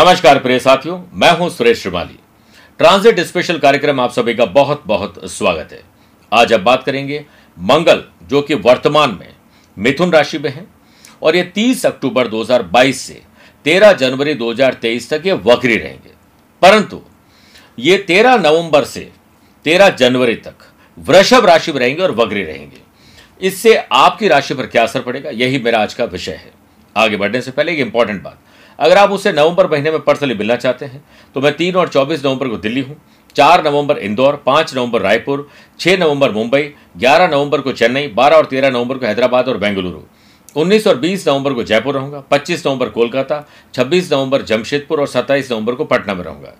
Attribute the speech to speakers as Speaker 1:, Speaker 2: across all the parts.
Speaker 1: नमस्कार प्रिय साथियों, मैं हूँ सुरेश श्रीमाली। ट्रांजिट स्पेशल कार्यक्रम आप सभी का बहुत बहुत स्वागत है। आज अब बात करेंगे मंगल, जो कि वर्तमान में मिथुन राशि में है, और ये 30 अक्टूबर 2022 से 13 जनवरी 2023 तक ये वक्री रहेंगे। परंतु ये 13 नवंबर से 13 जनवरी तक वृषभ राशि में रहेंगे और वक्री रहेंगे। इससे आपकी राशि पर क्या असर पड़ेगा, यही मेरा आज का विषय है। आगे बढ़ने से पहले एक इंपॉर्टेंट बात। अगर आप उसे नवंबर महीने में पर्सनली मिलना चाहते हैं तो मैं तीन और चौबीस नवंबर को दिल्ली हूँ, चार नवंबर इंदौर, पाँच नवंबर रायपुर, छह नवंबर मुंबई, ग्यारह नवंबर को चेन्नई, बारह और तेरह नवंबर को हैदराबाद और बेंगलुरु, उन्नीस और बीस नवंबर को जयपुर रहूँगा, पच्चीस नवंबर कोलकाता, छब्बीस नवंबर जमशेदपुर और सत्ताईस नवंबर को पटना में रहूँगा।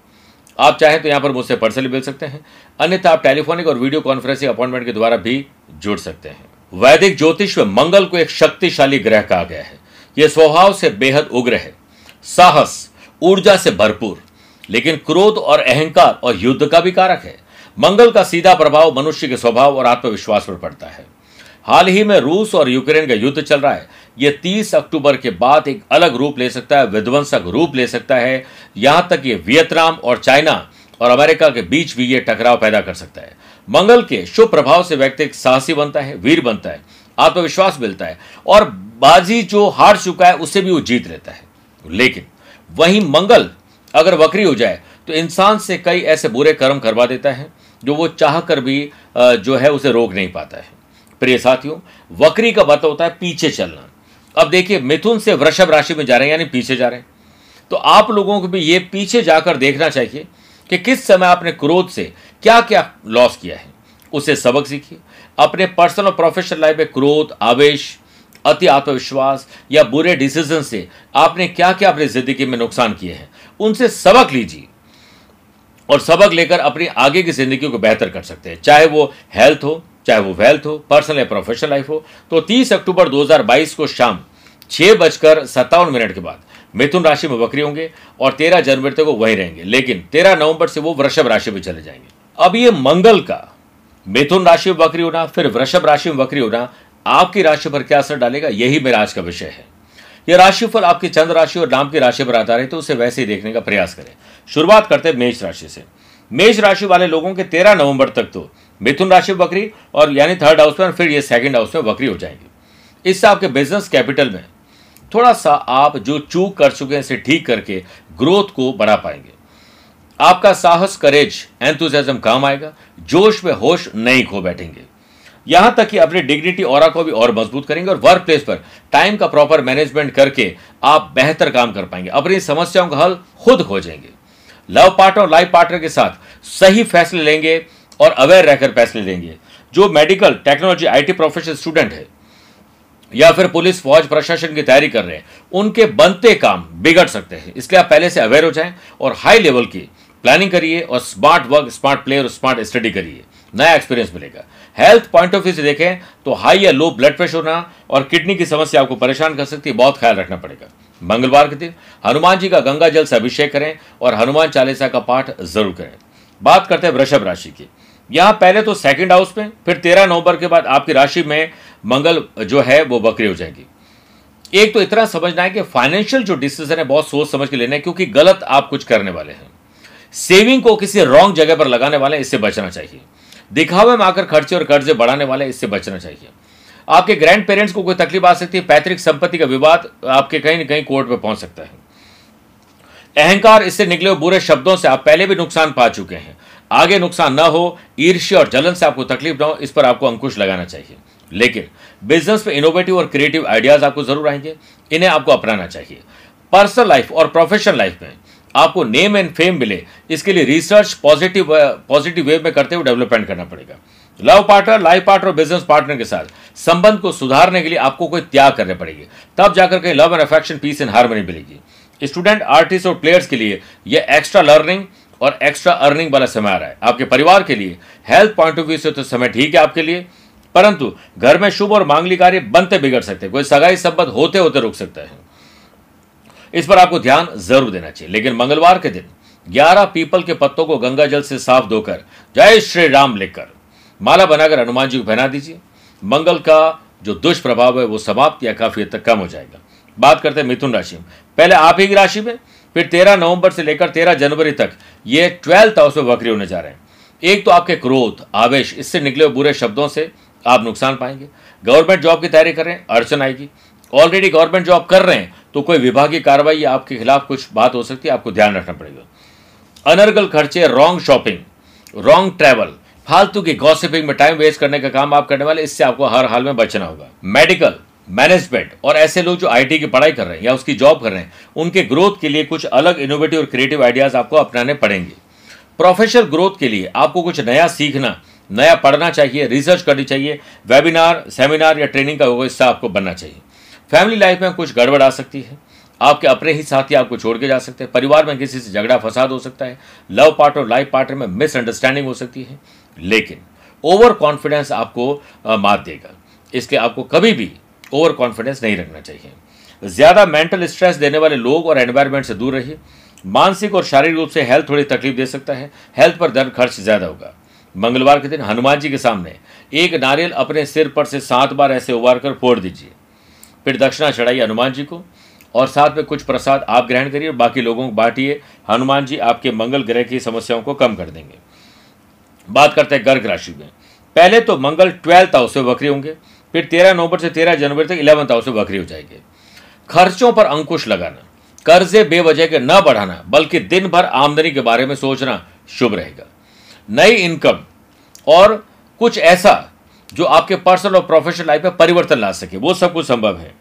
Speaker 1: आप चाहें तो यहाँ पर मुझसे पर्सनली मिल सकते हैं, अन्यथा आप टेलीफोनिक और वीडियो कॉन्फ्रेंसिंग अपॉइंटमेंट के द्वारा भी जुड़ सकते हैं। वैदिक ज्योतिष में मंगल को एक शक्तिशाली ग्रह कहा गया है। यह स्वभाव से बेहद उग्र है। साहस, ऊर्जा से भरपूर। लेकिन क्रोध और अहंकार और युद्ध का भी कारक है। मंगल का सीधा प्रभाव मनुष्य के स्वभाव और आत्मविश्वास पर पड़ता है। हाल ही में रूस और यूक्रेन का युद्ध चल रहा है। यह 30 अक्टूबर के बाद एक अलग रूप ले सकता है, विध्वंसक रूप ले सकता है। यहाँ तक ये वियतनाम और चाइना और अमेरिका के बीच भी ये टकराव पैदा कर सकता है। मंगल के शुभ प्रभाव से व्यक्ति साहसी बनता है, वीर बनता है, आत्मविश्वास मिलता है और बाजी जो हार चुका है उससे भी वो जीत लेता है। लेकिन वहीं मंगल अगर वक्री हो जाए तो इंसान से कई ऐसे बुरे कर्म करवा देता है, जो वो चाह कर भी जो है उसे रोक नहीं पाता है। प्रिय साथियों, वक्री का मतलब होता है पीछे चलना। अब देखिए, मिथुन से वृषभ राशि में जा रहे हैं, यानी पीछे जा रहे हैं। तो आप लोगों को भी ये पीछे जाकर देखना चाहिए कि किस समय आपने क्रोध से क्या क्या लॉस किया है। उसे सबक सीखिए। अपने पर्सनल और प्रोफेशनल लाइफ में क्रोध, आवेश अति आत्मविश्वास या बुरे डिसीज़न से आपने क्या क्या अपनी ज़िंदगी में नुकसान किए हैं? उनसे सबक लीजिए और सबक लेकर अपनी आगे की ज़िंदगी को बेहतर कर सकते हैं। चाहे वो हेल्थ हो, चाहे वो वेल्थ हो पर्सनल या प्रोफेशनल लाइफ हो। तो 30 अक्टूबर 2022 को शाम छह बजकर सत्तावन मिनट के बाद मिथुन राशि में वक्री होंगे और 13 जनवरी तक वो वहीं रहेंगे। लेकिन 13 नवंबर से वो वृषभ राशि में चले जाएँगे। अब ये मंगल का मिथुन राशि में वक्री होना, फिर वृषभ राशि में वक्री होना आपकी राशि पर क्या असर डालेगा? यही मेरा आज का विषय है। यह राशिफल आपकी चंद्र राशि और नाम की राशि पर आधारित है तो उसे वैसे ही देखने का प्रयास करें। शुरुआत करते हैं मेष राशि से। मेष राशि वाले लोगों के तेरह नवंबर तक तो मिथुन राशि बकरी और यानी थर्ड हाउस में फिर ये सेकंड हाउस में बकरी हो जाएँगी। इससे आपके बिज़नेस कैपिटल में थोड़ा सा आप जो चूक कर चुके हैं, इसे ठीक करके ग्रोथ को बढ़ा पाएँगे। आपका साहस करेज एंथुजियाज्म काम आएगा। जोश में होश नहीं खो बैठेंगे। यहाँ तक कि अपनी डिग्निटी और को भी और मज़बूत करेंगे और वर्क प्लेस पर टाइम का प्रॉपर मैनेजमेंट करके आप बेहतर काम कर पाएँगे। अपनी समस्याओं का हल खुद खोजेंगे लव पार्टनर और लाइफ पार्टनर के साथ सही फैसले लेंगे और अवेयर रहकर फैसले लेंगे। जो medical technology IT professional student है या फिर पुलिस, फौज, प्रशासन की तैयारी कर रहे हैं, उनके बनते काम बिगड़ सकते हैं। इसलिए आप पहले से अवेयर हो जाएँ और हाई लेवल की प्लानिंग करिए और स्मार्ट वर्क स्मार्ट प्ले और स्मार्ट स्टडी करिए। नया एक्सपीरियंस मिलेगा। हेल्थ पॉइंट ऑफ़ व्यू से देखें तो हाई या लो ब्लड प्रेशर होना और किडनी की समस्या आपको परेशान कर सकती है, बहुत ख्याल रखना पड़ेगा। मंगलवार के दिन हनुमान जी का गंगा जल से अभिषेक करें और हनुमान चालीसा का पाठ ज़रूर करें। बात करते हैं वृषभ राशि की। यहाँ पहले तो सेकंड हाउस में, फिर तेरह नवंबर के बाद आपकी राशि में मंगल जो है, वो बकरी हो जाएगी। एक तो इतना समझना है कि फाइनेंशियल जो डिसीज़न है, बहुत सोच समझ के लेना है, क्योंकि गलत आप कुछ करने वाले हैं। सेविंग को किसी रॉन्ग जगह पर लगाने वाले इससे बचना चाहिए। दिखावे में आकर खर्चे और कर्जे बढ़ाने वाले इससे बचना चाहिए। आपके ग्रैंड पेरेंट्स को कोई तकलीफ़ आ सकती है, पैतृक संपत्ति का विवाद आपके कहीं ना कहीं कोर्ट में पहुँच सकता है। अहंकार इससे निकले बुरे शब्दों से आप पहले भी नुकसान पा चुके हैं। आगे नुकसान न हो, ईर्ष्य और जलन से आपको तकलीफ़ ना हो, इस पर आपको अंकुश लगाना चाहिए। लेकिन बिज़नेस में इनोवेटिव और क्रिएटिव आइडियाज़ आपको ज़रूर आएँगे, इन्हें आपको अपनाना चाहिए। पर्सनल लाइफ और प्रोफेशनल लाइफ में आपको नेम एंड फेम मिले। इसके लिए रिसर्च पॉजिटिव पॉजिटिव वे में करते हुए डेवलपमेंट करना पड़ेगा। लव पार्टनर लाइफ पार्टनर और बिज़नेस पार्टनर के साथ संबंध को सुधारने के लिए आपको कोई त्याग करने पड़ेगी। तब जाकर कहीं love and affection peace and harmony मिलेगी। स्टूडेंट आर्टिस्ट और प्लेयर्स के लिए यह एक्स्ट्रा लर्निंग और एक्स्ट्रा अर्निंग वाला समय आ रहा है। आपके परिवार के लिए हेल्थ पॉइंट ऑफ़ व्यू से तो समय ठीक है आपके लिए, परंतु घर में शुभ और मांगली कार्य बनते बिगड़ सकते हैं। कोई सगाई संबंध होते होते रुक सकता है। इस पर आपको ध्यान ज़रूर देना चाहिए। लेकिन मंगलवार के दिन, ग्यारह पीपल के पत्तों को गंगा जल से साफ़ धोकर, जय श्री राम लिखकर, माला बनाकर हनुमान जी को पहना दीजिए। मंगल का जो दुष्प्रभाव है, वो समाप्त या काफ़ी हद तक कम हो जाएगा। बात करते हैं मिथुन राशि में। पहले आप ही की राशि में, फिर तेरह नवंबर से लेकर तेरह जनवरी तक ये ट्वेल्थ हाउस में वक्री होने जा रहे हैं। एक तो आपके क्रोध, आवेश, इससे निकले हुए बुरे शब्दों से आप नुकसान पाएँगे। गवर्नमेंट जॉब की तैयारी करें अड़चन आएगी। ऑलरेडी गवर्नमेंट जॉब कर रहे हैं तो कोई विभागीय कार्रवाई आपके खिलाफ कुछ बात हो सकती है, आपको ध्यान रखना पड़ेगा। अनर्गल खर्चे रॉन्ग शॉपिंग रॉन्ग ट्रैवल फालतू की गॉसिपिंग में टाइम वेस्ट करने का काम आप करने वाले, इससे आपको हर हाल में बचना होगा। मेडिकल मैनेजमेंट और ऐसे लोग जो आईटी की पढ़ाई कर रहे हैं या उसकी जॉब कर रहे हैं, उनके ग्रोथ के लिए कुछ अलग इनोवेटिव और क्रिएटिव आइडियाज़ आपको अपनाने पड़ेंगे। प्रोफेशनल ग्रोथ के लिए आपको कुछ नया सीखना, नया पढ़ना चाहिए रिसर्च करनी चाहिए वेबिनार सेमिनार या ट्रेनिंग का हिस्सा आपको बनना चाहिए। फैमिली लाइफ में कुछ गड़बड़ आ सकती है। आपके अपने ही साथी आपको छोड़ के जा सकते हैं। परिवार में किसी से झगड़ा, फसाद हो सकता है। लव पार्टनर लाइफ पार्टनर में मिसअंडरस्टैंडिंग हो सकती है। लेकिन ओवर कॉन्फिडेंस आपको मात देगा। इसके आपको कभी भी ओवर कॉन्फिडेंस नहीं रखना चाहिए। ज़्यादा मेंटल स्ट्रेस देने वाले लोग और एनवायरमेंट से दूर रहिए। मानसिक और शारीरिक रूप से हेल्थ थोड़ी तकलीफ़ दे सकता है। हेल्थ पर दर खर्च ज़्यादा होगा। मंगलवार के दिन हनुमान जी के सामने एक नारियल अपने सिर पर से सात बार ऐसे उबार कर फोड़ दीजिए। फिर दक्षिणा चढ़ाइए हनुमान जी को, और साथ में कुछ प्रसाद आप ग्रहण करिए और बाकी लोगों को बांटिए। हनुमान जी आपके मंगल ग्रह की समस्याओं को कम कर देंगे। बात करते हैं गर्ग राशि में। पहले तो मंगल ट्वेल्थ हाउस से वक्री होंगे, फिर तेरह नवंबर से तेरह जनवरी तक इलेवंथ हाउस से वक्री हो जाएँगे। खर्चों पर अंकुश लगाना, कर्जे बेवजह के न बढ़ाना, बल्कि दिन भर आमदनी के बारे में सोचना शुभ रहेगा। नई इनकम और कुछ ऐसा जो आपके पर्सनल और प्रोफेशनल लाइफ में परिवर्तन ला सके, वो सब कुछ संभव है।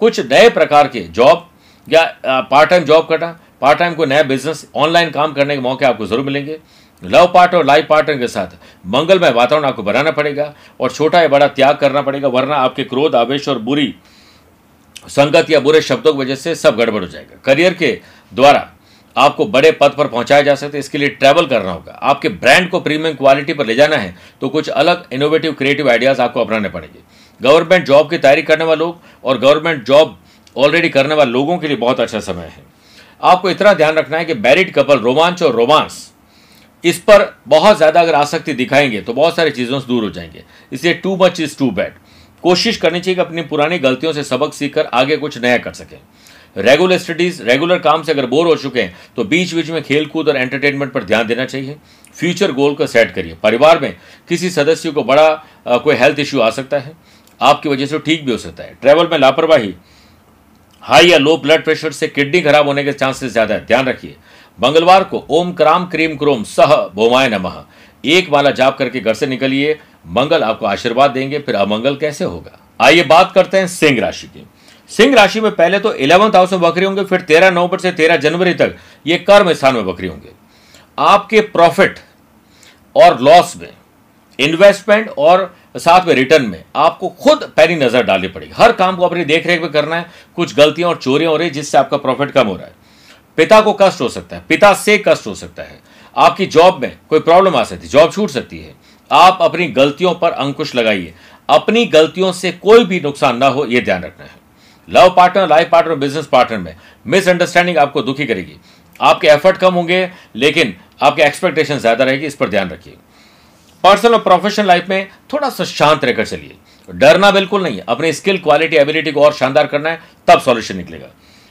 Speaker 1: कुछ नए प्रकार के जॉब या पार्ट टाइम जॉब करना पार्ट टाइम को नया बिज़नेस ऑनलाइन काम करने के मौके आपको ज़रूर मिलेंगे। लव पार्ट और लाइफ पार्टनर के साथ मंगलमय वातावरण आपको बनाना पड़ेगा और छोटा या बड़ा त्याग करना पड़ेगा, वरना आपके क्रोध, आवेश और बुरी संगत या बुरे शब्दों की वजह से सब गड़बड़ हो जाएगा। करियर के द्वारा आपको बड़े पद पर पहुँचाया जा सकता है, इसके लिए ट्रैवल करना होगा। आपके ब्रांड को प्रीमियम क्वालिटी पर ले जाना है तो कुछ अलग इनोवेटिव क्रिएटिव आइडियाज़ आपको अपनाने पड़ेंगे। गवर्नमेंट जॉब की तैयारी करने वाले लोग और गवर्नमेंट जॉब ऑलरेडी करने वाले लोगों के लिए बहुत अच्छा समय है। आपको इतना ध्यान रखना है कि मैरिड कपल रोमांच और रोमांस इस पर बहुत ज़्यादा अगर आसक्ति दिखाएँगे तो बहुत सारी चीज़ों से दूर हो जाएँगे। इसलिए too much is too bad कोशिश करनी चाहिए कि अपनी पुरानी गलतियों से सबक सीखकर आगे कुछ नया कर सकें। रेगुलर स्टडीज़ रेगुलर काम से अगर बोर हो चुके हैं तो बीच बीच में खेल कूद और एंटरटेनमेंट पर ध्यान देना चाहिए। फ्यूचर गोल को सेट करिए। परिवार में किसी सदस्य को बड़ा आ, कोई हेल्थ इश्यू आ सकता है। आपकी वजह से ठीक भी हो सकता है। ट्रैवल में लापरवाही हाई या लो ब्लड प्रेशर से किडनी खराब होने के चांसेस ज़्यादा है। ध्यान रखिए। मंगलवार को ओम क्राम क्रीम क्रोम सह भोमाय नमः। एक माला जाप करके घर से निकलिए। मंगल आपको आशीर्वाद देंगे फिर अमंगल कैसे होगा? आइए बात करते हैं सिंह राशि की। सिंह राशि में पहले तो इलेवंथ हाउस में बकरी होंगे, फिर तेरह नवंबर से तेरह जनवरी तक ये कर्म स्थान में बकरी होंगे। आपके प्रॉफिट और लॉस में इन्वेस्टमेंट और साथ में रिटर्न में आपको खुद पैनी नज़र डालनी पड़ेगी। हर काम को अपनी देख रेख में करना है, कुछ गलतियाँ और चोरियाँ हो रही है जिससे आपका प्रॉफिट कम हो रहा है। पिता को कष्ट हो सकता है, पिता से कष्ट हो सकता है। आपकी जॉब में कोई प्रॉब्लम आ सकती है जॉब छूट सकती है। आप अपनी गलतियों पर अंकुश लगाइए। अपनी गलतियों से कोई भी नुकसान ना हो यह ध्यान रखना है। Love partner, life partner, business partner में। मिसअंडरस्टैंडिंग आपको दुखी करेगी। आपके एफर्ट कम होंगे, लेकिन आपके एक्सपेक्टेशन ज़्यादा रहेगी, इस पर ध्यान रखिए। पर्सनल और प्रोफेशनल लाइफ में थोड़ा सा शांत रहकर चलिए। डरना बिल्कुल नहीं, अपनी स्किल, क्वालिटी, एबिलिटी को और शानदार करना है, तब सॉल्यूशन निकलेगा।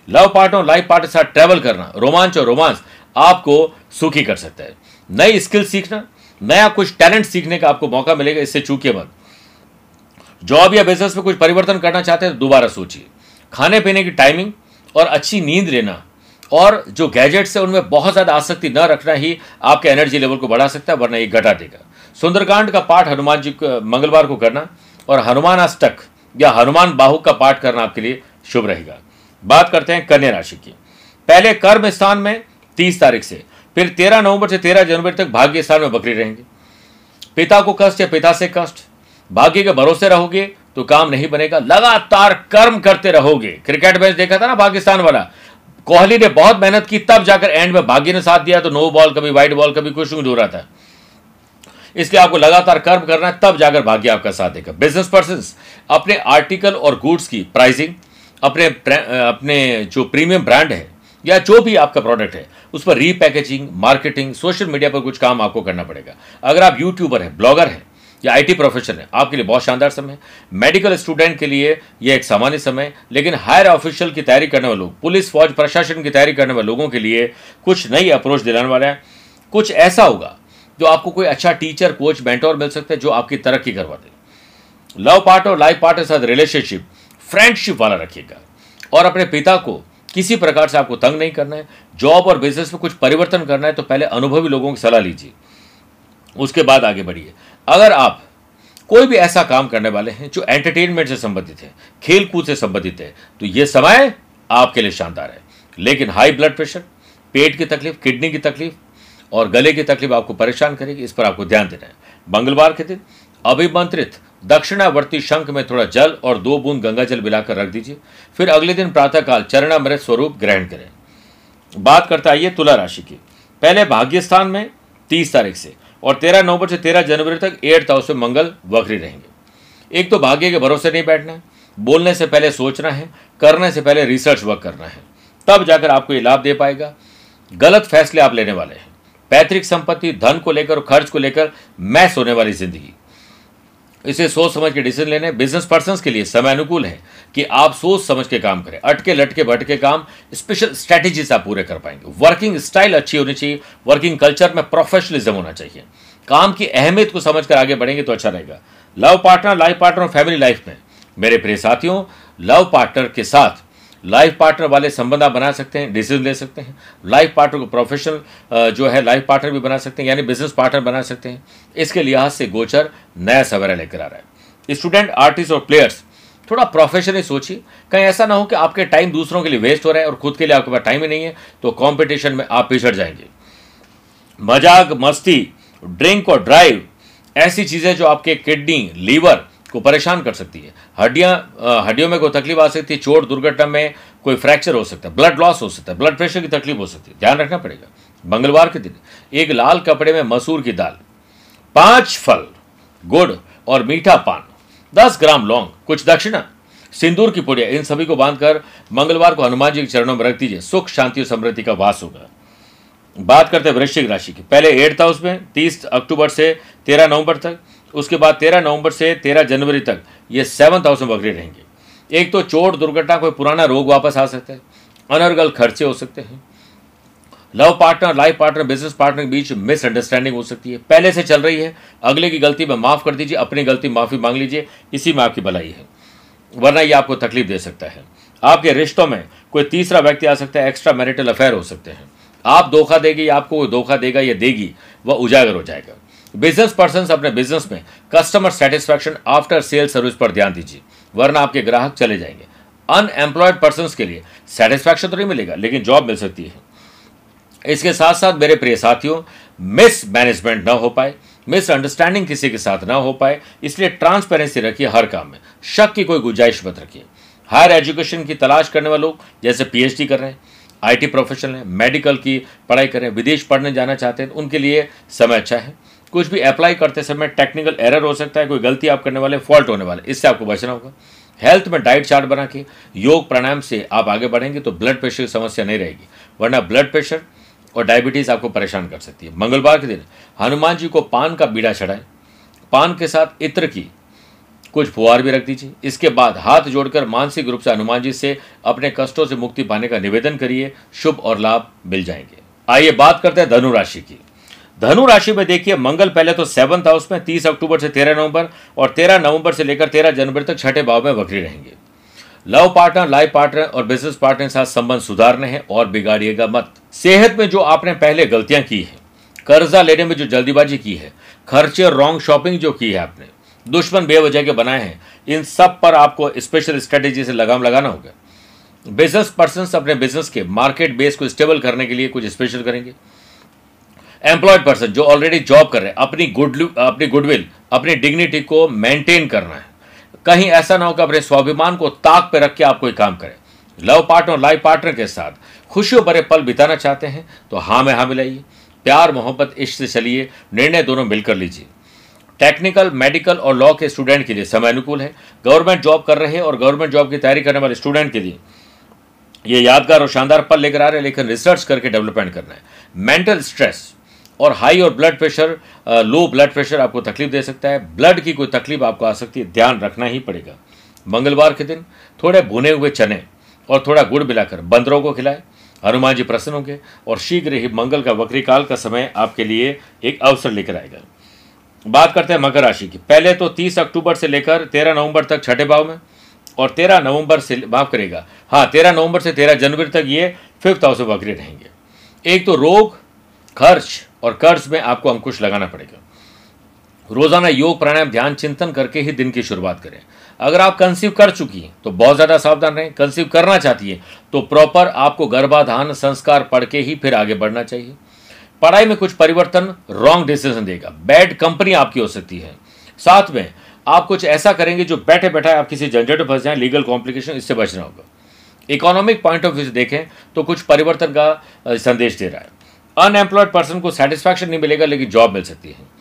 Speaker 1: लव पार्टनर लाइफ पार्टनर के साथ ट्रैवल करना, रोमांच और रोमांस आपको सुखी कर सकता है। नई स्किल सीखना, नया कुछ टैलेंट सीखने का आपको मौका मिलेगा, इससे चूकिए मत। जॉब या बिज़नेस में कुछ परिवर्तन करना चाहते हैं तो दोबारा सोचिए। खाने पीने की टाइमिंग और अच्छी नींद लेना। और जो गैजेट्स है, उनमें बहुत ज़्यादा आसक्ति न रखना ही आपके एनर्जी लेवल को बढ़ा सकता है, वरना ये घटा देगा। सुंदरकांड का पाठ हनुमान जी को, मंगलवार को करना और हनुमान अष्टक या हनुमान बाहु का पाठ करना आपके लिए शुभ रहेगा। बात करते हैं कन्या राशि की। पहले कर्म स्थान में तीस तारीख से, फिर तेरह नवंबर से तेरह जनवरी तक भाग्य स्थान में बकरी रहेंगे। पिता को कष्ट या पिता से कष्ट, भाग्य के भरोसे रहोगे तो काम नहीं बनेगा, लगातार कर्म करते रहोगे। क्रिकेट मैच देखा था ना पाकिस्तान वाला? कोहली ने बहुत मेहनत की, तब जाकर एंड में भाग्य ने साथ दिया तो नो बॉल कभी वाइट बॉल कभी कुछ नहीं रहा था। इसलिए आपको लगातार कर्म करना है, तब जाकर भाग्य आपका साथ देगा। बिज़नेस पर्सन अपने आर्टिकल और गुड्स की प्राइसिंग अपने अपने जो प्रीमियम ब्रांड है, या जो भी आपका प्रोडक्ट है, उस पर रीपैकेजिंग मार्केटिंग सोशल मीडिया पर कुछ काम आपको करना पड़ेगा। अगर आप यूट्यूबर हैं ब्लॉगर हैं या आईटी प्रोफेशन है, आपके लिए बहुत शानदार समय है। मेडिकल स्टूडेंट के लिए यह एक सामान्य समय है, लेकिन हायर ऑफिशियल की तैयारी करने वाले लोग पुलिस, फौज, प्रशासन की तैयारी करने वाले लोगों के लिए कुछ नई अप्रोच दिलाने वाला है। कुछ ऐसा होगा जो आपको कोई अच्छा टीचर कोच मेंटोर मिल सकता है जो आपकी तरक्की करवा दे। लव पार्ट और लाइफ पार्ट के साथ रिलेशनशिप फ्रेंडशिप वाला रखिएगा। और अपने पिता को किसी प्रकार से आपको तंग नहीं करना है। जॉब और बिज़नेस में कुछ परिवर्तन करना है तो पहले अनुभवी लोगों की सलाह लीजिए। उसके बाद आगे बढ़िए। अगर आप कोई भी ऐसा काम करने वाले हैं जो एंटरटेनमेंट से संबंधित है खेल कूद से संबंधित है तो यह समय आपके लिए शानदार है। लेकिन हाई ब्लड प्रेशर पेट की तकलीफ़ किडनी की तकलीफ़ और गले की तकलीफ़ आपको परेशान करेगी, इस पर आपको ध्यान देना है। मंगलवार के दिन अभिमंत्रित दक्षिणावर्ती शंख में थोड़ा जल और दो बूंद गंगा जल मिलाकर रख दीजिए। फिर अगले दिन प्रातःकाल चरणामृत स्वरूप ग्रहण करें। बात करते आइए तुला राशि की। पहले भाग्य स्थान में तीस तारीख से। और तेरह नवंबर से तेरह जनवरी तक एट्थ हाउस में मंगल वक्री रहेंगे। एक तो भाग्य के भरोसे नहीं बैठना है, बोलने से पहले सोचना है, करने से पहले रिसर्च वर्क करना है। तब जाकर आपको ये लाभ दे पाएगा। गलत फैसले आप लेने वाले हैं। पैतृक संपत्ति, धन को लेकर और खर्च को लेकर मैस होने वाली ज़िंदगी। इसे सोच समझ के डिसीज़न लेने बिज़नेस पर्सन के लिए समय अनुकूल है कि आप सोच समझ के काम करें। अटके, लटके, भटके काम स्पेशल स्ट्रैटेजी से आप पूरे कर पाएँगे। वर्किंग स्टाइल अच्छी होनी चाहिए। वर्किंग कल्चर में प्रोफेशनलिज्म होना चाहिए। काम की अहमियत को समझ कर आगे बढ़ेंगे तो अच्छा रहेगा। लव पार्टनर लाइफ पार्टनर और फैमिली लाइफ में मेरे प्रिय साथियों लव पार्टनर के साथ लाइफ पार्टनर वाले संबंध आप बना सकते हैं डिसीज़न ले सकते हैं। लाइफ पार्टनर को प्रोफेशनल जो है लाइफ पार्टनर भी बना सकते हैं, यानी बिज़नेस पार्टनर बना सकते हैं। इसके लिहाज से गोचर नया सवेरा लेकर आ रहा है। स्टूडेंट आर्टिस्ट और प्लेयर्स थोड़ा प्रोफेशनली सोचिए। कहीं ऐसा ना हो कि आपके टाइम दूसरों के लिए वेस्ट हो रहा है और खुद के लिए आपके पास टाइम ही नहीं है तो कॉम्पिटिशन में आप पिछड़ जाएँगे। मज़ाक, मस्ती ड्रिंक और ड्राइव ऐसी चीज़ें जो आपके किडनी लीवर को परेशान कर सकती है। हड्डियाँ हड्डियों में कोई तकलीफ़ आ सकती है, चोट, दुर्घटना में कोई फ्रैक्चर हो सकता है, ब्लड लॉस हो सकता है, ब्लड प्रेशर की तकलीफ़ हो सकती है, ध्यान रखना पड़ेगा। मंगलवार के दिन, एक लाल कपड़े में मसूर की दाल, पाँच फल, गुड़ और मीठा पान, दस ग्राम लौंग, कुछ दक्षिणा, सिंदूर की पुड़िया, इन सभी को बांधकर मंगलवार को हनुमान जी के चरणों में रख दीजिए। सुख, शांति और समृद्धि का वास होगा। बात करते हैं वृश्चिक राशि की। पहले एट्थ हाउस में, तीस अक्टूबर से तेरह नवंबर तक उसके बाद तेरह नवंबर से तेरह जनवरी तक ये हाउस में बकरी रहेंगे। एक तो चोट दुर्घटना, कोई पुराना रोग वापस आ सकता है, अनर्गल खर्चे हो सकते हैं। Love partner, life partner, business partner के बीच मिसअंडरस्टैंडिंग हो सकती है। पहले से चल रही है, अगले की गलती में माफ़ कर दीजिए, अपनी गलती माफ़ी मांग लीजिए, इसी में आपकी भलाई है, वरना ये आपको तकलीफ़ दे सकता है। आपके रिश्तों में कोई तीसरा व्यक्ति आ सकता है एक्स्ट्रा मैरिटल अफेयर हो सकते हैं। आप धोखा देगी, आपको धोखा देगा, या देगी, वह उजागर हो जाएगा। बिज़नेस पर्सन अपने बिज़नेस में customer satisfaction after sale service पर ध्यान दीजिए, वरना आपके ग्राहक चले जाएँगे। अनएम्प्लॉयड पर्सन के लिए सेटिस्फैक्शन तो नहीं मिलेगा, लेकिन जॉब मिल सकती है। इसके साथ साथ मेरे प्रिय साथियों मिस मैनेजमेंट ना हो पाए मिसअंडरस्टैंडिंग किसी के साथ ना हो पाए, इसलिए ट्रांसपेरेंसी रखिए हर काम में। शक की कोई गुंजाइश मत रखिए। हायर एजुकेशन की तलाश करने वाले लोग, जैसे पीएचडी कर रहे हैं आईटी प्रोफेशनल हैं मेडिकल की पढ़ाई कर रहे हैं, विदेश पढ़ने जाना चाहते हैं उनके लिए समय अच्छा है। कुछ भी अप्लाई करते समय टेक्निकल एरर हो सकता है, कोई गलती आप करने वाले फॉल्ट होने वाले, इससे आपको बचना होगा। हेल्थ में डाइट चार्ट बना के योग प्राणायाम से आप आगे बढ़ेंगे तो ब्लड प्रेशर की समस्या नहीं रहेगी, वरना ब्लड प्रेशर और डायबिटीज़ आपको परेशान कर सकती है। मंगलवार के दिन हनुमान जी को पान का बीड़ा चढ़ाएँ। पान के साथ इत्र की कुछ फुहार भी रख दीजिए। इसके बाद हाथ जोड़कर मानसिक रूप से हनुमान जी से अपने कष्टों से मुक्ति पाने का निवेदन करिए। शुभ और लाभ मिल जाएँगे। आइए बात करते हैं धनु राशि की। धनु राशि में देखिए, मंगल पहले तो सेवंथ हाउस में, तीस अक्टूबर से तेरह नवंबर और तेरह नवंबर से लेकर तेरह जनवरी तक छठे भाव में वक्री रहेंगे। लव पार्टनर लाइफ पार्टनर और बिज़नेस पार्टनर के साथ संबंध सुधारने हैं और बिगाड़िएगा मत। सेहत में जो आपने पहले गलतियाँ की है, कर्जा लेने में जो जल्दीबाजी की है, खर्चे और रॉन्ग शॉपिंग जो की है आपने, दुश्मन बेवजह के बनाए हैं, इन सब पर आपको स्पेशल स्ट्रेटेजी से लगाम लगाना होगा। बिज़नेस पर्सन अपने बिज़नेस के मार्केट बेस को स्टेबल करने के लिए कुछ स्पेशल करेंगे। एम्प्लॉयड पर्सन जो ऑलरेडी जॉब कर रहे हैं, अपनी गुड अपनी गुडविल अपनी डिग्निटी को मेंटेन करना है। कहीं ऐसा ना हो कि अपने स्वाभिमान को ताक पर रख के आप कोई काम करें। लव पार्टनर लाइफ पार्टनर के साथ खुशियों भरे पल बिताना चाहते हैं तो हाँ में हाँ मिलाइए। प्यार, मोहब्बत, इश्क से चलिए, निर्णय दोनों मिलकर लीजिए। टेक्निकल मेडिकल और लॉ के स्टूडेंट के लिए समय अनुकूल है। गवर्नमेंट जॉब कर रहे और गवर्नमेंट जॉब की तैयारी करने वाले स्टूडेंट के लिए ये यादगार और शानदार पल लेकर आ रहे हैं, लेकिन रिसर्च करके डेवलपमेंट करना है। मेंटल स्ट्रेस और हाई और blood pressure low blood pressure आपको तकलीफ़ दे सकता है। ब्लड की कोई तकलीफ़ आपको आ सकती है, ध्यान रखना ही पड़ेगा। मंगलवार के दिन थोड़े भुने हुए चने और थोड़ा गुड़ मिलाकर बंदरों को खिलाएँ, हनुमान जी प्रसन्न होंगे और शीघ्र ही मंगल का वक्री काल का समय आपके लिए एक अवसर लेकर आएगा। बात करते हैं मकर राशि की। पहले तो 30 अक्टूबर से लेकर 13 नवंबर तक छठे भाव में और 13 नवंबर से माफ़ करेगा। हाँ 13 नवंबर से 13 जनवरी तक ये फिफ्थ हाउस में वक्री रहेंगे। एक तो रोग, खर्च और कर्ज में आपको अंकुश लगाना पड़ेगा। रोज़ाना योग, प्राणायाम, ध्यान, चिंतन करके ही दिन की शुरुआत करें। अगर आप कंसीव कर चुकी हैं तो बहुत ज़्यादा सावधान रहें। कंसीव करना चाहती है तो प्रॉपर आपको गर्भाधान संस्कार पढ़ के ही फिर आगे बढ़ना चाहिए। पढ़ाई में कुछ परिवर्तन रॉन्ग डिसीज़न देगा। बैड कंपनी आपकी हो सकती है। साथ में आप कुछ ऐसा करेंगे जो बैठे बैठा आप किसी झंझट फंस जाए लीगल कॉम्प्लिकेशन इससे बचना होगा। इकोनॉमिक पॉइंट ऑफ़ व्यू से देखें तो कुछ परिवर्तन का संदेश दे रहा है। अनएम्प्लॉयड पर्सन को सेटिस्फैक्शन नहीं मिलेगा, लेकिन जॉब मिल सकती है।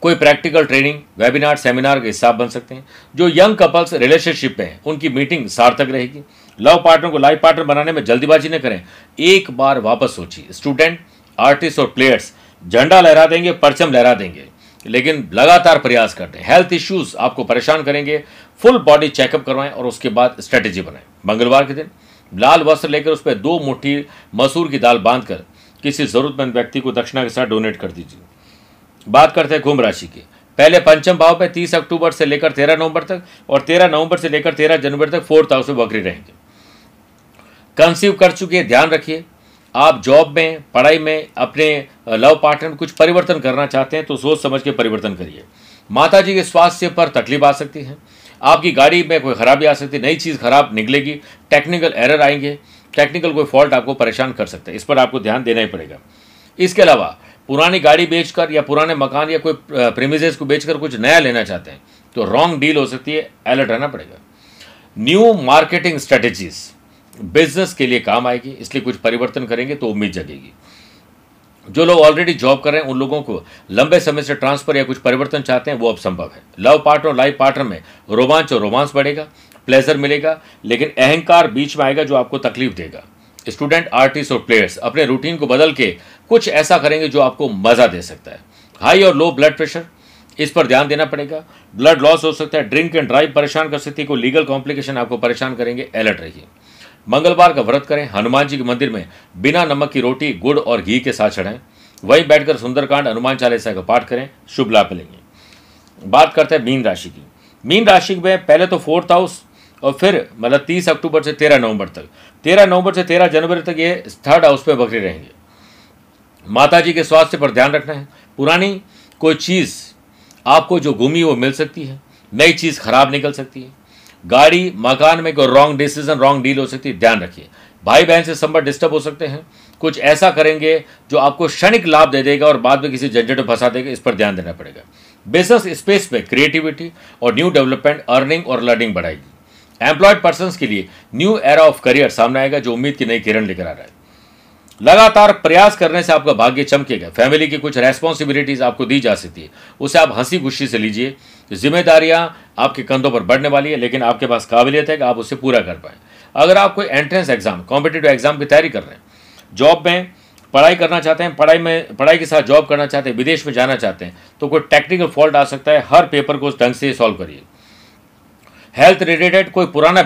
Speaker 1: कोई प्रैक्टिकल ट्रेनिंग वेबिनार सेमिनार के हिसाब बन सकते हैं। जो यंग कपल्स रिलेशनशिप में हैं, उनकी मीटिंग सार्थक रहेगी। लव पार्टनर को लाइफ पार्टनर बनाने में जल्दीबाजी न करें। एक बार वापस सोचिए। स्टूडेंट आर्टिस्ट और प्लेयर्स झंडा लहरा देंगे, परचम लहरा देंगे। लेकिन लगातार प्रयास करते हैं। हेल्थ इश्यूज़ आपको परेशान करेंगे। फुल बॉडी चेकअप करवाएँ और उसके बाद स्ट्रेटेजी बनाएँ। मंगलवार के दिन, लाल वस्त्र लेकर उस पर दो मुट्ठी मसूर की दाल बांधकर किसी जरूरतमंद व्यक्ति को दक्षिणा के साथ डोनेट कर दीजिए। बात करते हैं कुंभ राशि की। पहले पंचम भाव पे 30 अक्टूबर से लेकर 13 नवंबर तक और 13 नवंबर से लेकर 13 जनवरी तक फोर्थ हाउस में बकरी रहेंगे। कंसीव कर चुके हैं, ध्यान रखिए। आप जॉब में, पढ़ाई में, अपने लव पार्टनर में कुछ परिवर्तन करना चाहते हैं तो सोच समझ के परिवर्तन करिए। माता जी के स्वास्थ्य पर तकलीफ़ आ सकती है। आपकी गाड़ी में कोई खराबी आ सकती है, नई चीज़ खराब निकलेगी टेक्निकल एरर आएँगे। टेक्निकल कोई फॉल्ट आपको परेशान कर सकता है। इस पर आपको ध्यान देना ही पड़ेगा। इसके अलावा, पुरानी गाड़ी बेचकर या पुराने मकान या कोई प्रेमिजेस को बेचकर कुछ नया लेना चाहते हैं तो रॉन्ग डील हो सकती है अलर्ट रहना पड़ेगा। न्यू मार्केटिंग स्ट्रेटेजीज बिज़नेस के लिए काम आएगी, इसलिए कुछ परिवर्तन करेंगे तो उम्मीद जगेगी। जो लोग ऑलरेडी जॉब कर रहे हैं, उन लोगों को लंबे समय से ट्रांसफ़र या कुछ परिवर्तन चाहते हैं, वो अब संभव है। लव पार्टनर और लाइफ पार्टनर में रोमांच और रोमांस बढ़ेगा। प्लेजर मिलेगा, लेकिन अहंकार बीच में आएगा जो आपको तकलीफ़ देगा। स्टूडेंट आर्टिस्ट और प्लेयर्स अपने रूटीन को बदल के कुछ ऐसा करेंगे जो आपको मज़ा दे सकता है। हाई और लो ब्लड प्रेशर इस पर ध्यान देना पड़ेगा। ब्लड लॉस हो सकता है ड्रिंक एंड ड्राइव परेशान कर सकती है, कोई लीगल कॉम्प्लिकेशन आपको परेशान करेंगे अलर्ट रहिए। मंगलवार का व्रत करें, हनुमान जी के मंदिर में बिना नमक की रोटी, गुड़ और घी के साथ चढ़ाएँ वहीं बैठकर सुंदरकांड, हनुमान चालीसा का पाठ करें, शुभ लाभ मिलेंगे बात करते हैं मीन राशि की। मीन राशि में पहले तो फोर्थ हाउस और फिर मतलब तीस अक्टूबर से तेरह नवंबर तक। तेरह नवंबर से तेरह जनवरी तक ये थर्ड हाउस पे बकरी रहेंगे। माता जी के स्वास्थ्य पर ध्यान रखना है। पुरानी कोई चीज़ आपको जो घूमी वो मिल सकती है। नई चीज़ खराब निकल सकती है। गाड़ी, मकान में कोई रॉन्ग डिसीज़न रॉन्ग डील हो सकती है। ध्यान रखिए। भाई बहन से संबंध डिस्टर्ब हो सकते हैं। कुछ ऐसा करेंगे जो आपको क्षणिक लाभ दे देगा और बाद में किसी झंझट में फंसा देगा। इस पर ध्यान देना पड़ेगा। बिज़नेस स्पेस में क्रिएटिविटी और न्यू डेवलपमेंट अर्निंग और लर्निंग बढ़ाएगी। एम्प्लॉयड पर्सन के लिए न्यू एरा ऑफ़ करियर सामने आएगा जो उम्मीद की नई किरण लेकर आ रहा है। लगातार प्रयास करने से आपका भाग्य चमकेगा फैमिली की कुछ रेस्पॉन्सिबिलिटीज आपको दी जा सकती है। उसे आप हँसी खुशी से लीजिए। जिम्मेदारियाँ आपके कंधों पर बढ़ने वाली है, लेकिन आपके पास काबिलियत है कि आप उसे पूरा कर पाए। अगर आप कोई एंट्रेंस एग्ज़ाम कॉम्पिटेटिव एग्ज़ाम की तैयारी कर रहे हैं जॉब में पढ़ाई करना चाहते हैं, पढ़ाई में, पढ़ाई के साथ जॉब करना चाहते हैं, विदेश में जाना चाहते हैं तो कोई टेक्निकल फॉल्ट आ सकता है। हर पेपर को ढंग से सॉल्व करिए। हेल्थ रिलेटेड कोई पुराना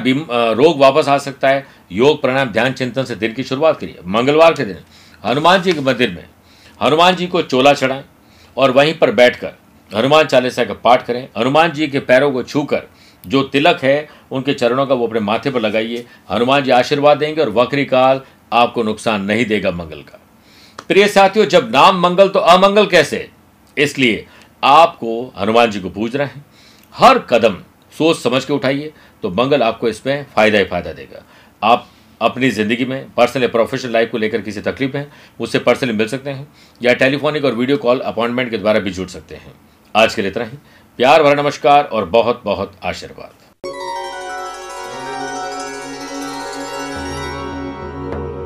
Speaker 1: रोग वापस आ सकता है। योग प्राणायाम, ध्यान चिंतन से दिन की शुरुआत करिए। मंगलवार के दिन, हनुमान जी के मंदिर में, हनुमान जी को चोला चढ़ाएँ और वहीं पर बैठकर हनुमान चालीसा का पाठ करें। हनुमान जी के पैरों को छूकर जो तिलक है, उनके चरणों का वो अपने माथे पर लगाइए। हनुमान जी आशीर्वाद देंगे और वक्री काल आपको नुकसान नहीं देगा मंगल का। प्रिय साथियों, जब नाम मंगल तो अमंगल कैसे? इसलिए आपको हनुमान जी को पूज रहे हैं। हर कदम सोच समझ के उठाइए तो मंगल आपको इसमें फ़ायदा ही फ़ायदा देगा। आप अपनी ज़िंदगी में पर्सनल या प्रोफेशनल लाइफ को लेकर किसी तकलीफ़ है, उससे पर्सनली मिल सकते हैं, या टेलीफोनिक और वीडियो कॉल अपॉइंटमेंट के द्वारा भी जुड़ सकते हैं। आज के लिए इतना ही। प्यार भरा नमस्कार और बहुत बहुत आशीर्वाद।